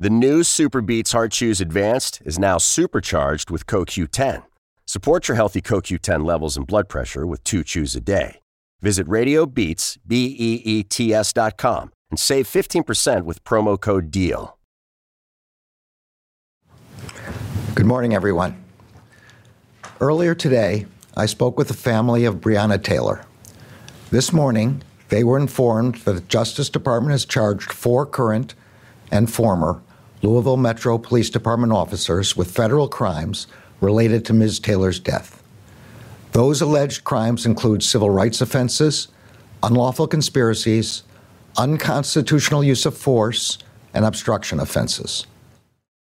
The new SuperBeets Heart Chews Advanced is now supercharged with CoQ10. Support your healthy CoQ10 levels and blood pressure with two chews a day. Visit RadioBeets, B-E-E-T-S dot com and save 15% with promo code DEAL. Good morning, everyone. Earlier today, I spoke with the family of Breonna Taylor. This morning, they were informed that the Justice Department has charged four current and former Louisville Metro Police Department officers with federal crimes related to Ms. Taylor's death. Those alleged crimes include civil rights offenses, unlawful conspiracies, unconstitutional use of force, and obstruction offenses.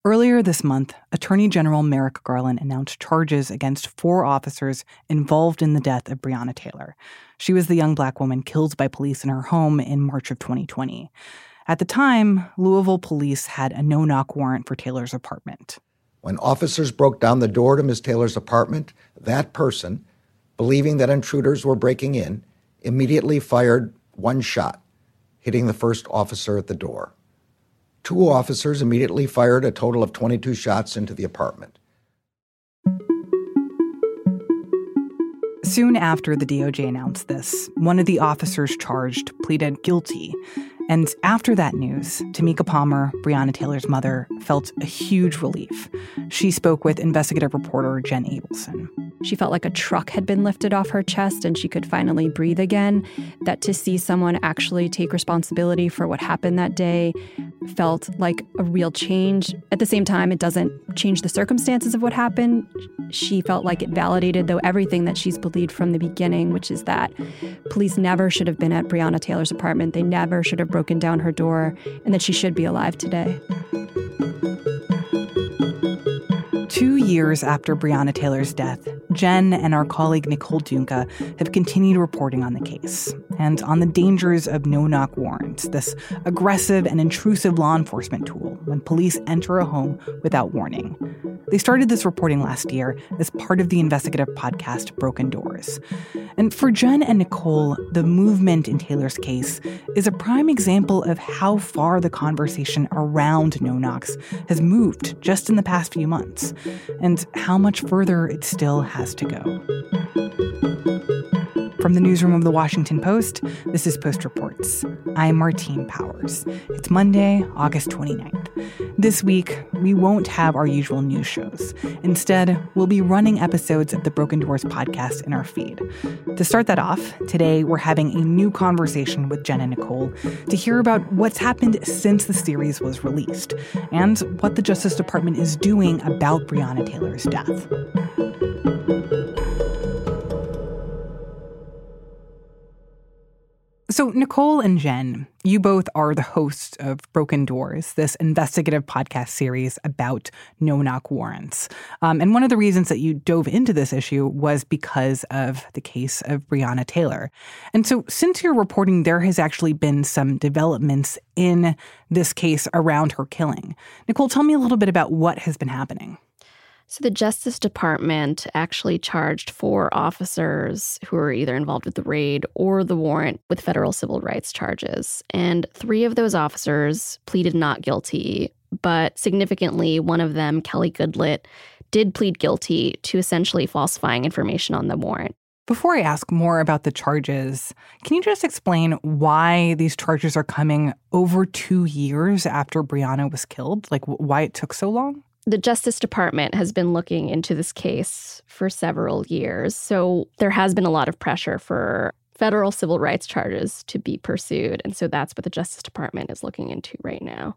Earlier this month, Attorney General Merrick Garland announced charges against four officers involved in the death of Breonna Taylor. She was the young black woman killed by police in her home in March of 2020. At the time, Louisville police had a no knock warrant for Taylor's apartment. When officers broke down the door to Ms. Taylor's apartment, that person, believing that intruders were breaking in, immediately fired one shot, hitting the first officer at the door. Two officers immediately fired a total of 22 shots into the apartment. Soon after the DOJ announced this, one of the officers charged pleaded guilty and after that news, Tamika Palmer, Breonna Taylor's mother, felt a huge relief. She spoke with investigative reporter Jenn Abelson. She felt like a truck had been lifted off her chest and she could finally breathe again. That to see someone actually take responsibility for what happened that day felt like a real change. At the same time, it doesn't change the circumstances of what happened. She felt like it validated, though, everything that she's believed from the beginning, which is that police never should have been at Breonna Taylor's apartment. They never should have broken down her door, and that she should be alive today. Two years after Breonna Taylor's death, Jen and our colleague Nicole Dungca have continued reporting on the case and on the dangers of no knock warrants, this aggressive and intrusive law enforcement tool when police enter a home without warning. They started this reporting last year as part of the investigative podcast Broken Doors. And for Jen and Nicole, the movement in Taylor's case is a prime example of how far the conversation around no knocks has moved just in the past few months, and how much further it still has to go. From the newsroom of the Washington Post, this is Post Reports. I'm Martine Powers. It's Monday, August 29th. This week, we won't have our usual news shows. Instead, we'll be running episodes of the Broken Doors podcast in our feed. To start that off, today we're having a new conversation with Jen and Nicole to hear about what's happened since the series was released and what the Justice Department is doing about Breonna Taylor's death. So, Nicole and Jen, you both are the hosts of Broken Doors, this investigative podcast series about no knock warrants. Um, and one of the reasons that you dove into this issue was because of the case of Breonna Taylor. And so, since your reporting, there has actually been some developments in this case around her killing. Nicole, tell me a little bit about what has been happening. So, the Justice Department actually charged four officers who were either involved with the raid or the warrant with federal civil rights charges. And three of those officers pleaded not guilty, but significantly, one of them, Kelly Goodlett, did plead guilty to essentially falsifying information on the warrant. Before I ask more about the charges, can you just explain why these charges are coming over two years after Breonna was killed? Like, why it took so long? The Justice Department has been looking into this case for several years. So there has been a lot of pressure for federal civil rights charges to be pursued. And so that's what the Justice Department is looking into right now.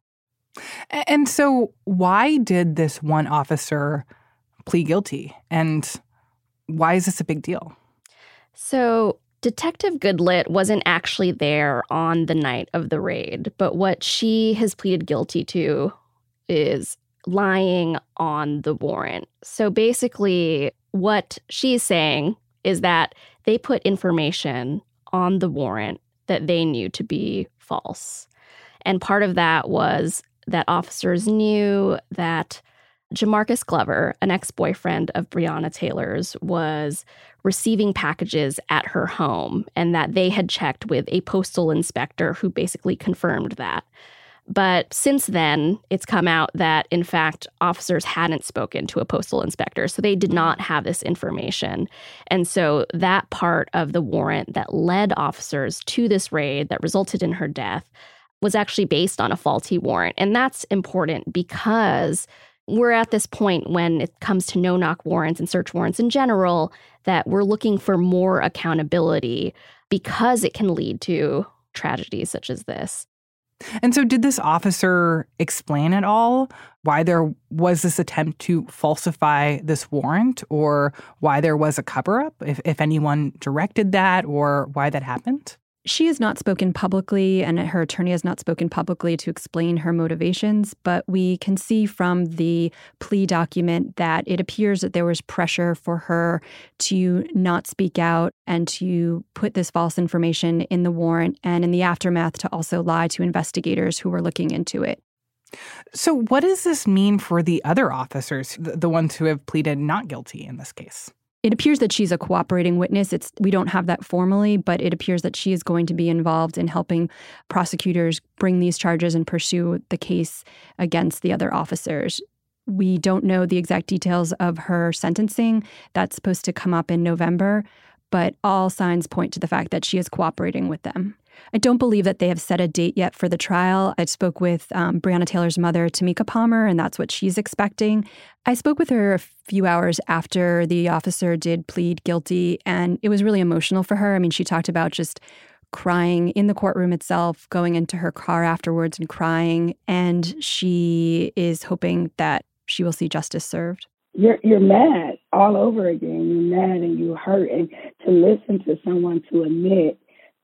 And so, why did this one officer plead guilty? And why is this a big deal? So, Detective Goodlett wasn't actually there on the night of the raid, but what she has pleaded guilty to is lying on the warrant. So basically, what she's saying is that they put information on the warrant that they knew to be false. And part of that was that officers knew that Jamarcus Glover, an ex boyfriend of Breonna Taylor's, was receiving packages at her home and that they had checked with a postal inspector who basically confirmed that. But since then, it's come out that, in fact, officers hadn't spoken to a postal inspector. So they did not have this information. And so that part of the warrant that led officers to this raid that resulted in her death was actually based on a faulty warrant. And that's important because we're at this point when it comes to no knock warrants and search warrants in general that we're looking for more accountability because it can lead to tragedies such as this. And so, did this officer explain at all why there was this attempt to falsify this warrant or why there was a cover up, if, if anyone directed that or why that happened? She has not spoken publicly, and her attorney has not spoken publicly to explain her motivations. But we can see from the plea document that it appears that there was pressure for her to not speak out and to put this false information in the warrant, and in the aftermath, to also lie to investigators who were looking into it. So, what does this mean for the other officers, the, ones who have pleaded not guilty in this case? It appears that she's a cooperating witness. It's we don't have that formally, but it appears that she is going to be involved in helping prosecutors bring these charges and pursue the case against the other officers. We don't know the exact details of her sentencing. That's supposed to come up in November, but all signs point to the fact that she is cooperating with them. I don't believe that they have set a date yet for the trial. I spoke with um, Breonna Taylor's mother, Tamika Palmer, and that's what she's expecting. I spoke with her a few hours after the officer did plead guilty, and it was really emotional for her. I mean, she talked about just crying in the courtroom itself, going into her car afterwards and crying, and she is hoping that she will see justice served. You're you're mad all over again. You're mad and you hurt, and to listen to someone to admit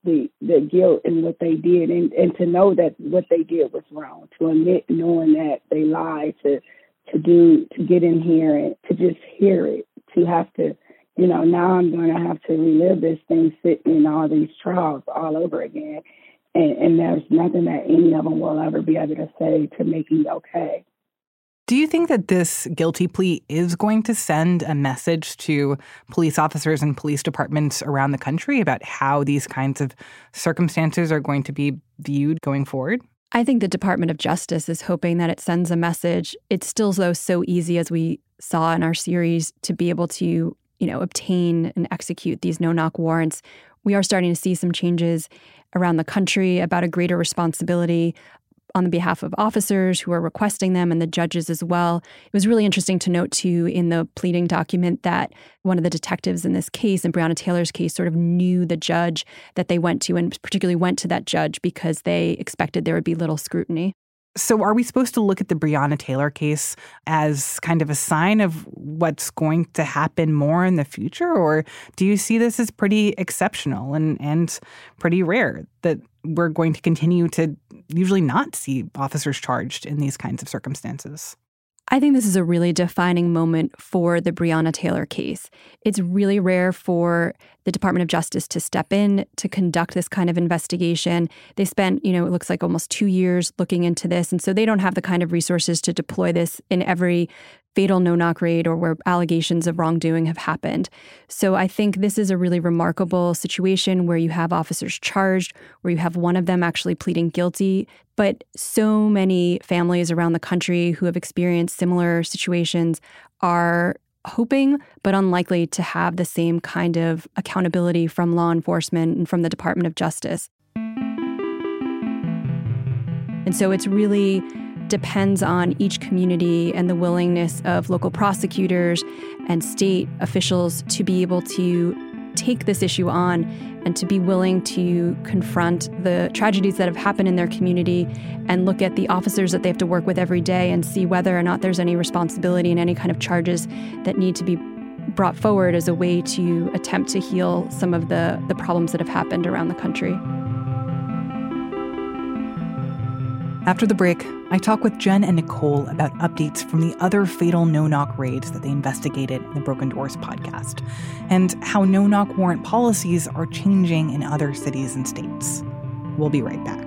the the guilt and what they did and and to know that what they did was wrong to admit knowing that they lied to to do to get in here and to just hear it to have to you know now i'm going to have to relive this thing sitting in all these trials all over again. And and there's nothing that any of them will ever be able to say to make me okay do you think that this guilty plea is going to send a message to police officers and police departments around the country about how these kinds of circumstances are going to be viewed going forward? I think the Department of Justice is hoping that it sends a message. It's still though so easy as we saw in our series to be able to, you know, obtain and execute these no-knock warrants. We are starting to see some changes around the country about a greater responsibility on the behalf of officers who are requesting them and the judges as well. It was really interesting to note, too, in the pleading document that one of the detectives in this case, in Breonna Taylor's case, sort of knew the judge that they went to and particularly went to that judge because they expected there would be little scrutiny. So, are we supposed to look at the Breonna Taylor case as kind of a sign of what's going to happen more in the future? Or do you see this as pretty exceptional and, and pretty rare that we're going to continue to usually not see officers charged in these kinds of circumstances? I think this is a really defining moment for the Breonna Taylor case. It's really rare for the Department of Justice to step in to conduct this kind of investigation. They spent, you know, it looks like almost two years looking into this. And so they don't have the kind of resources to deploy this in every fatal no knock raid or where allegations of wrongdoing have happened. So I think this is a really remarkable situation where you have officers charged, where you have one of them actually pleading guilty. But so many families around the country who have experienced similar situations are hoping but unlikely to have the same kind of accountability from law enforcement and from the Department of Justice. And so it's really depends on each community and the willingness of local prosecutors and state officials to be able to take this issue on and to be willing to confront the tragedies that have happened in their community and look at the officers that they have to work with every day and see whether or not there's any responsibility and any kind of charges that need to be brought forward as a way to attempt to heal some of the, the problems that have happened around the country. After the break, I talk with Jen and Nicole about updates from the other fatal no knock raids that they investigated in the Broken Doors podcast, and how no knock warrant policies are changing in other cities and states. We'll be right back.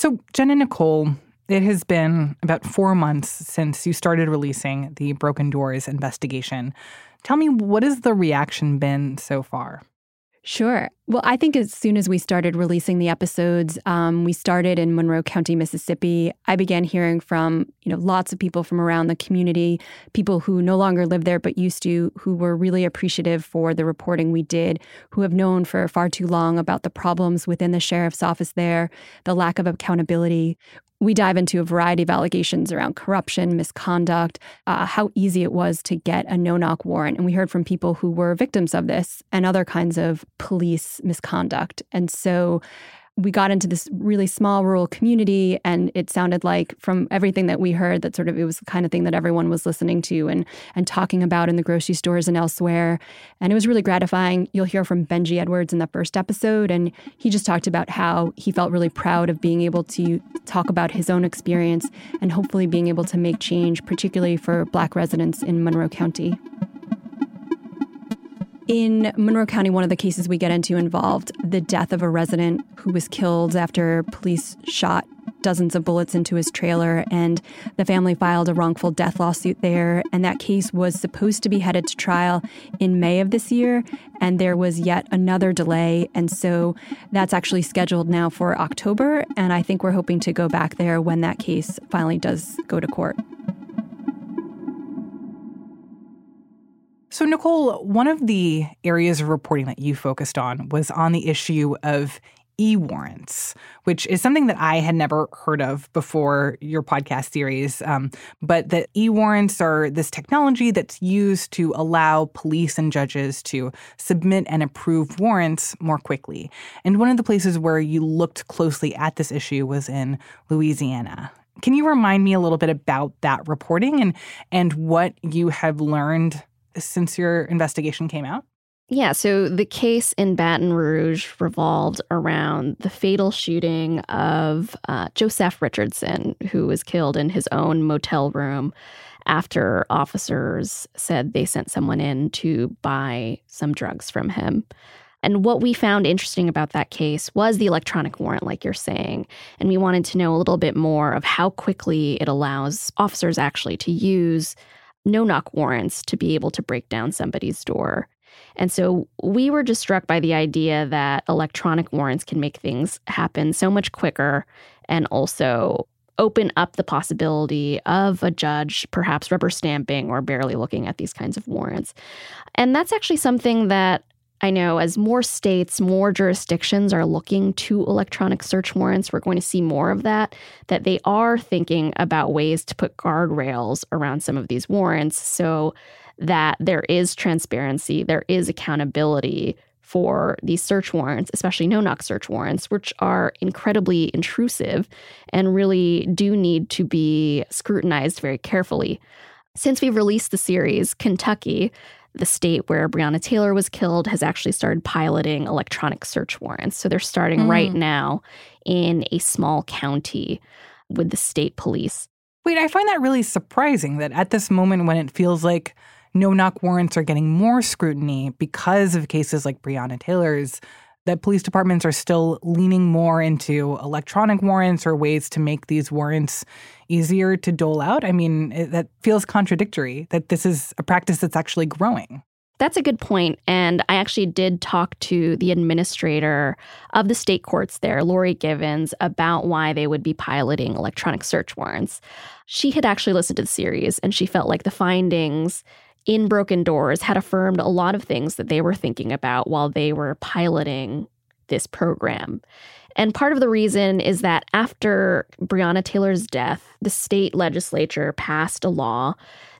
So, Jen and Nicole, it has been about four months since you started releasing the Broken Doors investigation. Tell me, what has the reaction been so far? Sure. Well, I think as soon as we started releasing the episodes, um, we started in Monroe County, Mississippi. I began hearing from you know lots of people from around the community, people who no longer live there but used to, who were really appreciative for the reporting we did, who have known for far too long about the problems within the sheriff's office there, the lack of accountability we dive into a variety of allegations around corruption, misconduct, uh, how easy it was to get a no knock warrant. And we heard from people who were victims of this and other kinds of police misconduct. And so we got into this really small rural community and it sounded like from everything that we heard that sort of it was the kind of thing that everyone was listening to and and talking about in the grocery stores and elsewhere. And it was really gratifying. You'll hear from benji edwards in the first episode and he just talked about how he felt really proud of being able to talk about his own experience and hopefully being able to make change particularly for black residents in monroe county in Monroe County, one of the cases we get into involved the death of a resident who was killed after police shot dozens of bullets into his trailer, and the family filed a wrongful death lawsuit there. And that case was supposed to be headed to trial in May of this year, and there was yet another delay. And so that's actually scheduled now for October. And I think we're hoping to go back there when that case finally does go to court. So, Nicole, one of the areas of reporting that you focused on was on the issue of e warrants, which is something that I had never heard of before your podcast series. Um, but that e warrants are this technology that's used to allow police and judges to submit and approve warrants more quickly. And one of the places where you looked closely at this issue was in Louisiana. Can you remind me a little bit about that reporting and and what you have learned since your investigation came out? Yeah, so the case in Baton Rouge revolved around the fatal shooting of uh, Joseph Richardson, who was killed in his own motel room after officers said they sent someone in to buy some drugs from him. And what we found interesting about that case was the electronic warrant, like you're saying. And we wanted to know a little bit more of how quickly it allows officers actually to use no knock warrants to be able to break down somebody's door. And so we were just struck by the idea that electronic warrants can make things happen so much quicker and also open up the possibility of a judge perhaps rubber stamping or barely looking at these kinds of warrants. And that's actually something that I know as more states, more jurisdictions are looking to electronic search warrants, we're going to see more of that, that they are thinking about ways to put guardrails around some of these warrants so that there is transparency, there is accountability for these search warrants, especially no knock search warrants, which are incredibly intrusive and really do need to be scrutinized very carefully. Since we've released the series, Kentucky the state where Breonna Taylor was killed has actually started piloting electronic search warrants. So they're starting mm. right now in a small county with the state police. Wait, I find that really surprising that at this moment when it feels like no knock warrants are getting more scrutiny because of cases like Breonna Taylor's, that police departments are still leaning more into electronic warrants or ways to make these warrants easier to dole out? I mean, it, that feels contradictory that this is a practice that's actually growing. That's a good point. And I actually did talk to the administrator of the state courts there, Lori Givens, about why they would be piloting electronic search warrants. She had actually listened to the series and she felt like the findings in Broken Doors had affirmed a lot of things that they were thinking about while they were piloting this program. And part of the reason is that after Breonna Taylor's death, the state legislature passed a law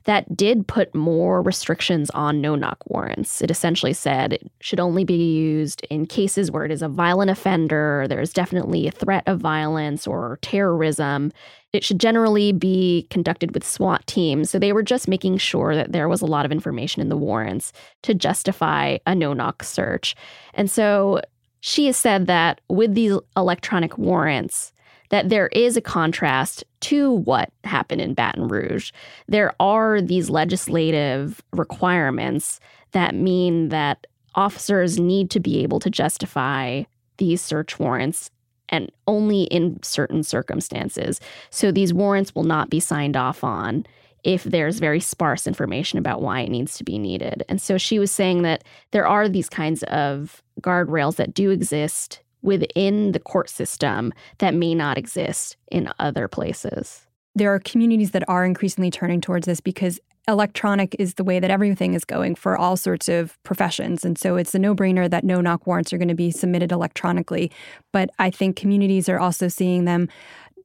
that did put more restrictions on no knock warrants. It essentially said it should only be used in cases where it is a violent offender, there's definitely a threat of violence or terrorism. It should generally be conducted with SWAT teams. So they were just making sure that there was a lot of information in the warrants to justify a no knock search. And so she has said that with these electronic warrants, that there is a contrast to what happened in Baton Rouge. There are these legislative requirements that mean that officers need to be able to justify these search warrants and only in certain circumstances. So these warrants will not be signed off on if there's very sparse information about why it needs to be needed. And so she was saying that there are these kinds of guardrails that do exist within the court system that may not exist in other places. There are communities that are increasingly turning towards this because electronic is the way that everything is going for all sorts of professions. And so it's a no brainer that no knock warrants are going to be submitted electronically. But I think communities are also seeing them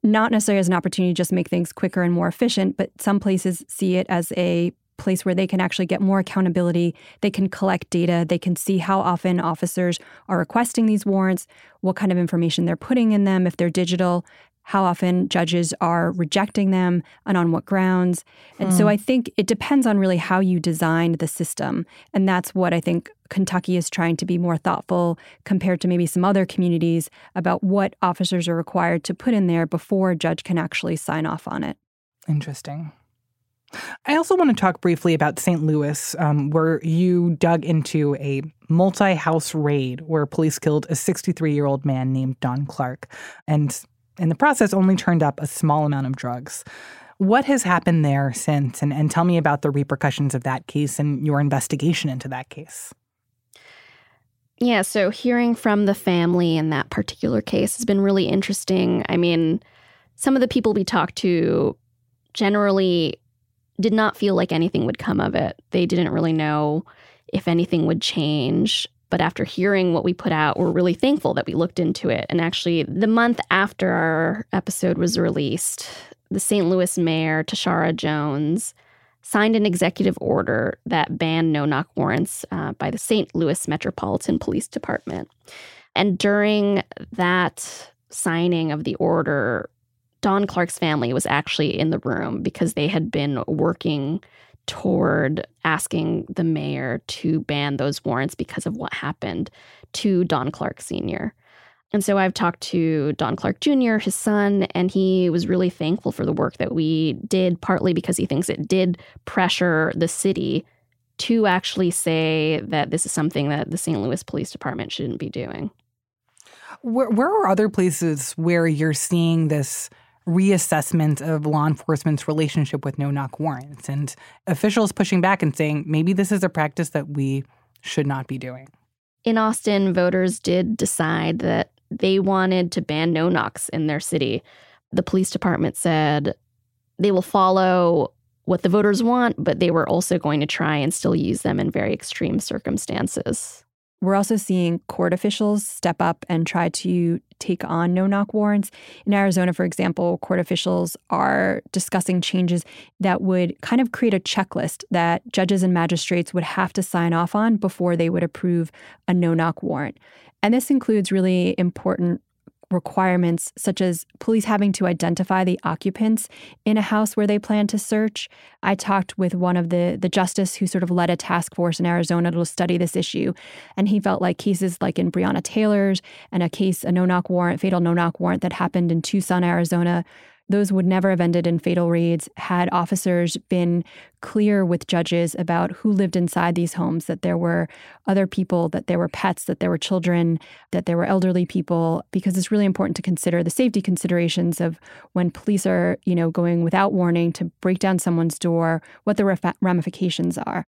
not necessarily as an opportunity to just make things quicker and more efficient, but some places see it as a place where they can actually get more accountability. They can collect data. They can see how often officers are requesting these warrants, what kind of information they're putting in them if they're digital, how often judges are rejecting them and on what grounds. And so hmm. I think it depends on really how you designed the system. And that's what I think Kentucky is trying to be more thoughtful compared to maybe some other communities about what officers are required to put in there before a judge can actually sign off on it. Interesting. I also want to talk briefly about St. Louis, um, where you dug into a multi house raid where police killed a 63 year old man named Don Clark, and in the process only turned up a small amount of drugs. What has happened there since? And, and tell me about the repercussions of that case and your investigation into that case. Yeah, so hearing from the family in that particular case has been really interesting. I mean, some of the people we talked to generally did not feel like anything would come of it. They didn't really know if anything would change. But after hearing what we put out, we're really thankful that we looked into it. And actually, the month after our episode was released, the St. Louis mayor, Tishaura Jones, signed an executive order that banned no knock warrants uh, by the St. Louis Metropolitan Police Department. And during that signing of the order, Don Clark's family was actually in the room because they had been working toward asking the mayor to ban those warrants because of what happened to Don Clark Sr. And so I've talked to Don Clark Jr., his son, and he was really thankful for the work that we did, partly because he thinks it did pressure the city to actually say that this is something that the St. Louis Police Department shouldn't be doing. Where, where are other places where you're seeing this reassessment of law enforcement's relationship with no knock warrants and officials pushing back and saying maybe this is a practice that we should not be doing. In Austin, voters did decide that they wanted to ban no knocks in their city. The police department said they will follow what the voters want, but they were also going to try and still use them in very extreme circumstances. We're also seeing court officials step up and try to take on no knock warrants. In Arizona, for example, court officials are discussing changes that would kind of create a checklist that judges and magistrates would have to sign off on before they would approve a no knock warrant. And this includes really important requirements such as police having to identify the occupants in a house where they plan to search. I talked with one of the the justice who sort of led a task force in Arizona to study this issue, and he felt like cases like in Breonna Taylor's and a case a no-knock warrant, fatal no-knock warrant that happened in Tucson, Arizona, those would never have ended in fatal raids had officers been clear with judges about who lived inside these homes, that there were other people, that there were pets, that there were children, that there were elderly people, because it's really important to consider the safety considerations of when police are, you know, going without warning to break down someone's door, what the ramifications are.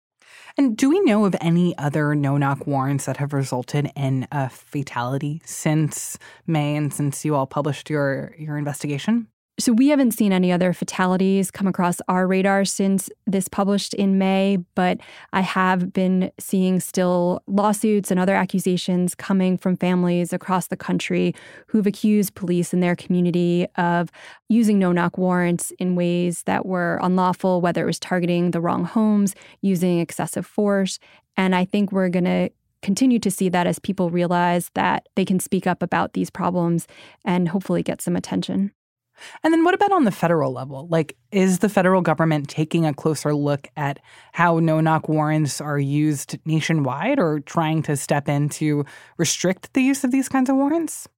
And do we know of any other no knock warrants that have resulted in a fatality since May and since you all published your, your investigation? So we haven't seen any other fatalities come across our radar since this published in May, but I have been seeing still lawsuits and other accusations coming from families across the country who've accused police in their community of using no-knock warrants in ways that were unlawful, whether it was targeting the wrong homes, using excessive force, and I think we're going to continue to see that as people realize that they can speak up about these problems and hopefully get some attention. And then what about on the federal level? Like, is the federal government taking a closer look at how no knock warrants are used nationwide or trying to step in to restrict the use of these kinds of warrants?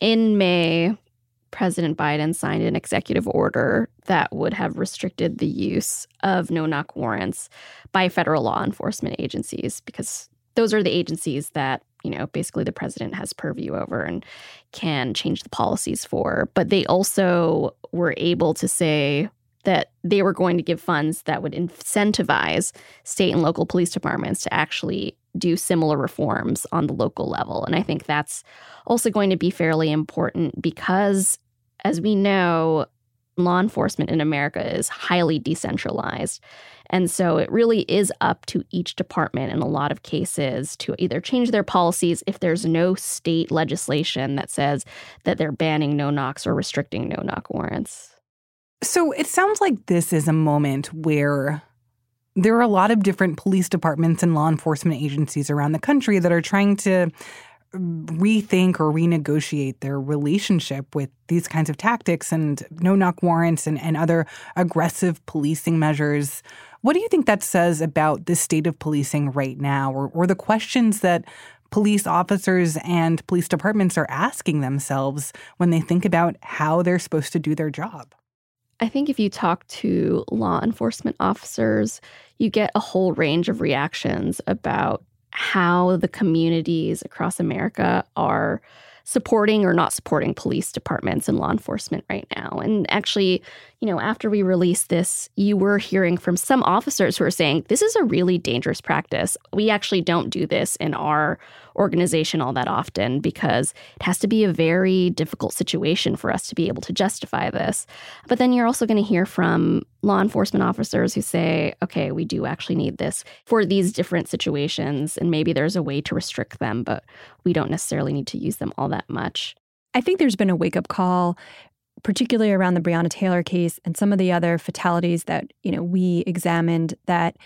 In May, President Biden signed an executive order that would have restricted the use of no knock warrants by federal law enforcement agencies because those are the agencies that you know, basically the president has purview over and can change the policies for. But they also were able to say that they were going to give funds that would incentivize state and local police departments to actually do similar reforms on the local level. And I think that's also going to be fairly important because, as we know, law enforcement in America is highly decentralized. And so it really is up to each department in a lot of cases to either change their policies if there's no state legislation that says that they're banning no knocks or restricting no knock warrants. So it sounds like this is a moment where there are a lot of different police departments and law enforcement agencies around the country that are trying to rethink or renegotiate their relationship with these kinds of tactics and no knock warrants and, and other aggressive policing measures. What do you think that says about the state of policing right now, or, or the questions that police officers and police departments are asking themselves when they think about how they're supposed to do their job? I think if you talk to law enforcement officers, you get a whole range of reactions about how the communities across America are supporting or not supporting police departments and law enforcement right now. And actually, you know, after we released this, you were hearing from some officers who are saying this is a really dangerous practice. We actually don't do this in our organization all that often because it has to be a very difficult situation for us to be able to justify this. But then you're also going to hear from law enforcement officers who say, okay, we do actually need this for these different situations. And maybe there's a way to restrict them, but we don't necessarily need to use them all that much. I think there's been a wake up call particularly around the Breonna Taylor case and some of the other fatalities that, you know, we examined that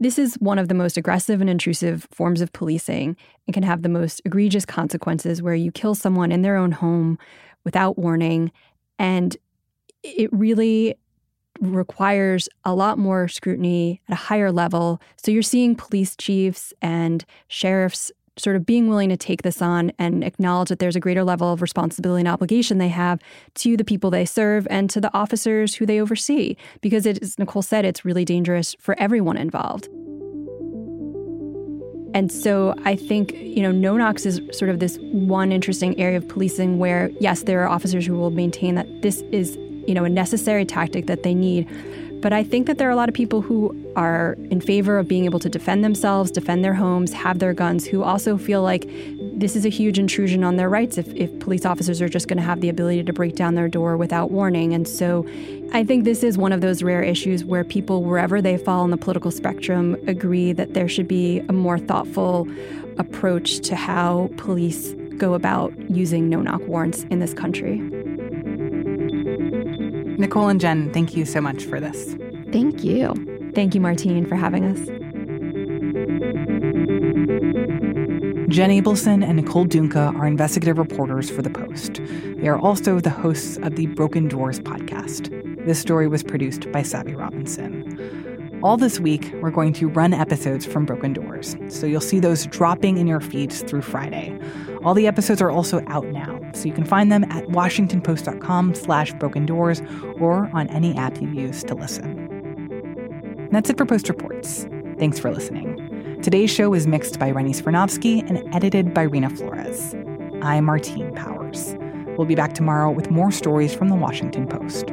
this is one of the most aggressive and intrusive forms of policing and can have the most egregious consequences where you kill someone in their own home without warning. And it really requires a lot more scrutiny at a higher level. So you're seeing police chiefs and sheriffs sort of being willing to take this on and acknowledge that there's a greater level of responsibility and obligation they have to the people they serve and to the officers who they oversee. Because it, as Nicole said, it's really dangerous for everyone involved. And so I think, you know, no knocks is sort of this one interesting area of policing where, yes, there are officers who will maintain that this is, you know, a necessary tactic that they need. But I think that there are a lot of people who are in favor of being able to defend themselves, defend their homes, have their guns, who also feel like this is a huge intrusion on their rights if, if police officers are just going to have the ability to break down their door without warning. And so I think this is one of those rare issues where people, wherever they fall on the political spectrum, agree that there should be a more thoughtful approach to how police go about using no knock warrants in this country. Nicole and Jen, thank you so much for this. Thank you. Thank you, Martine, for having us. Jenn Abelson and Nicole Dungca are investigative reporters for The Post. They are also the hosts of the Broken Doors podcast. This story was produced by Sabby Robinson. All this week, we're going to run episodes from Broken Doors, so you'll see those dropping in your feeds through Friday. All the episodes are also out now, so you can find them at washingtonpost.com slash broken doors or on any app you use to listen. that's it for Post Reports. Thanks for listening. Today's show is mixed by Rennie Svirnovskiy and edited by Rena Flores. I'm Martine Powers. We'll be back tomorrow with more stories from the Washington Post.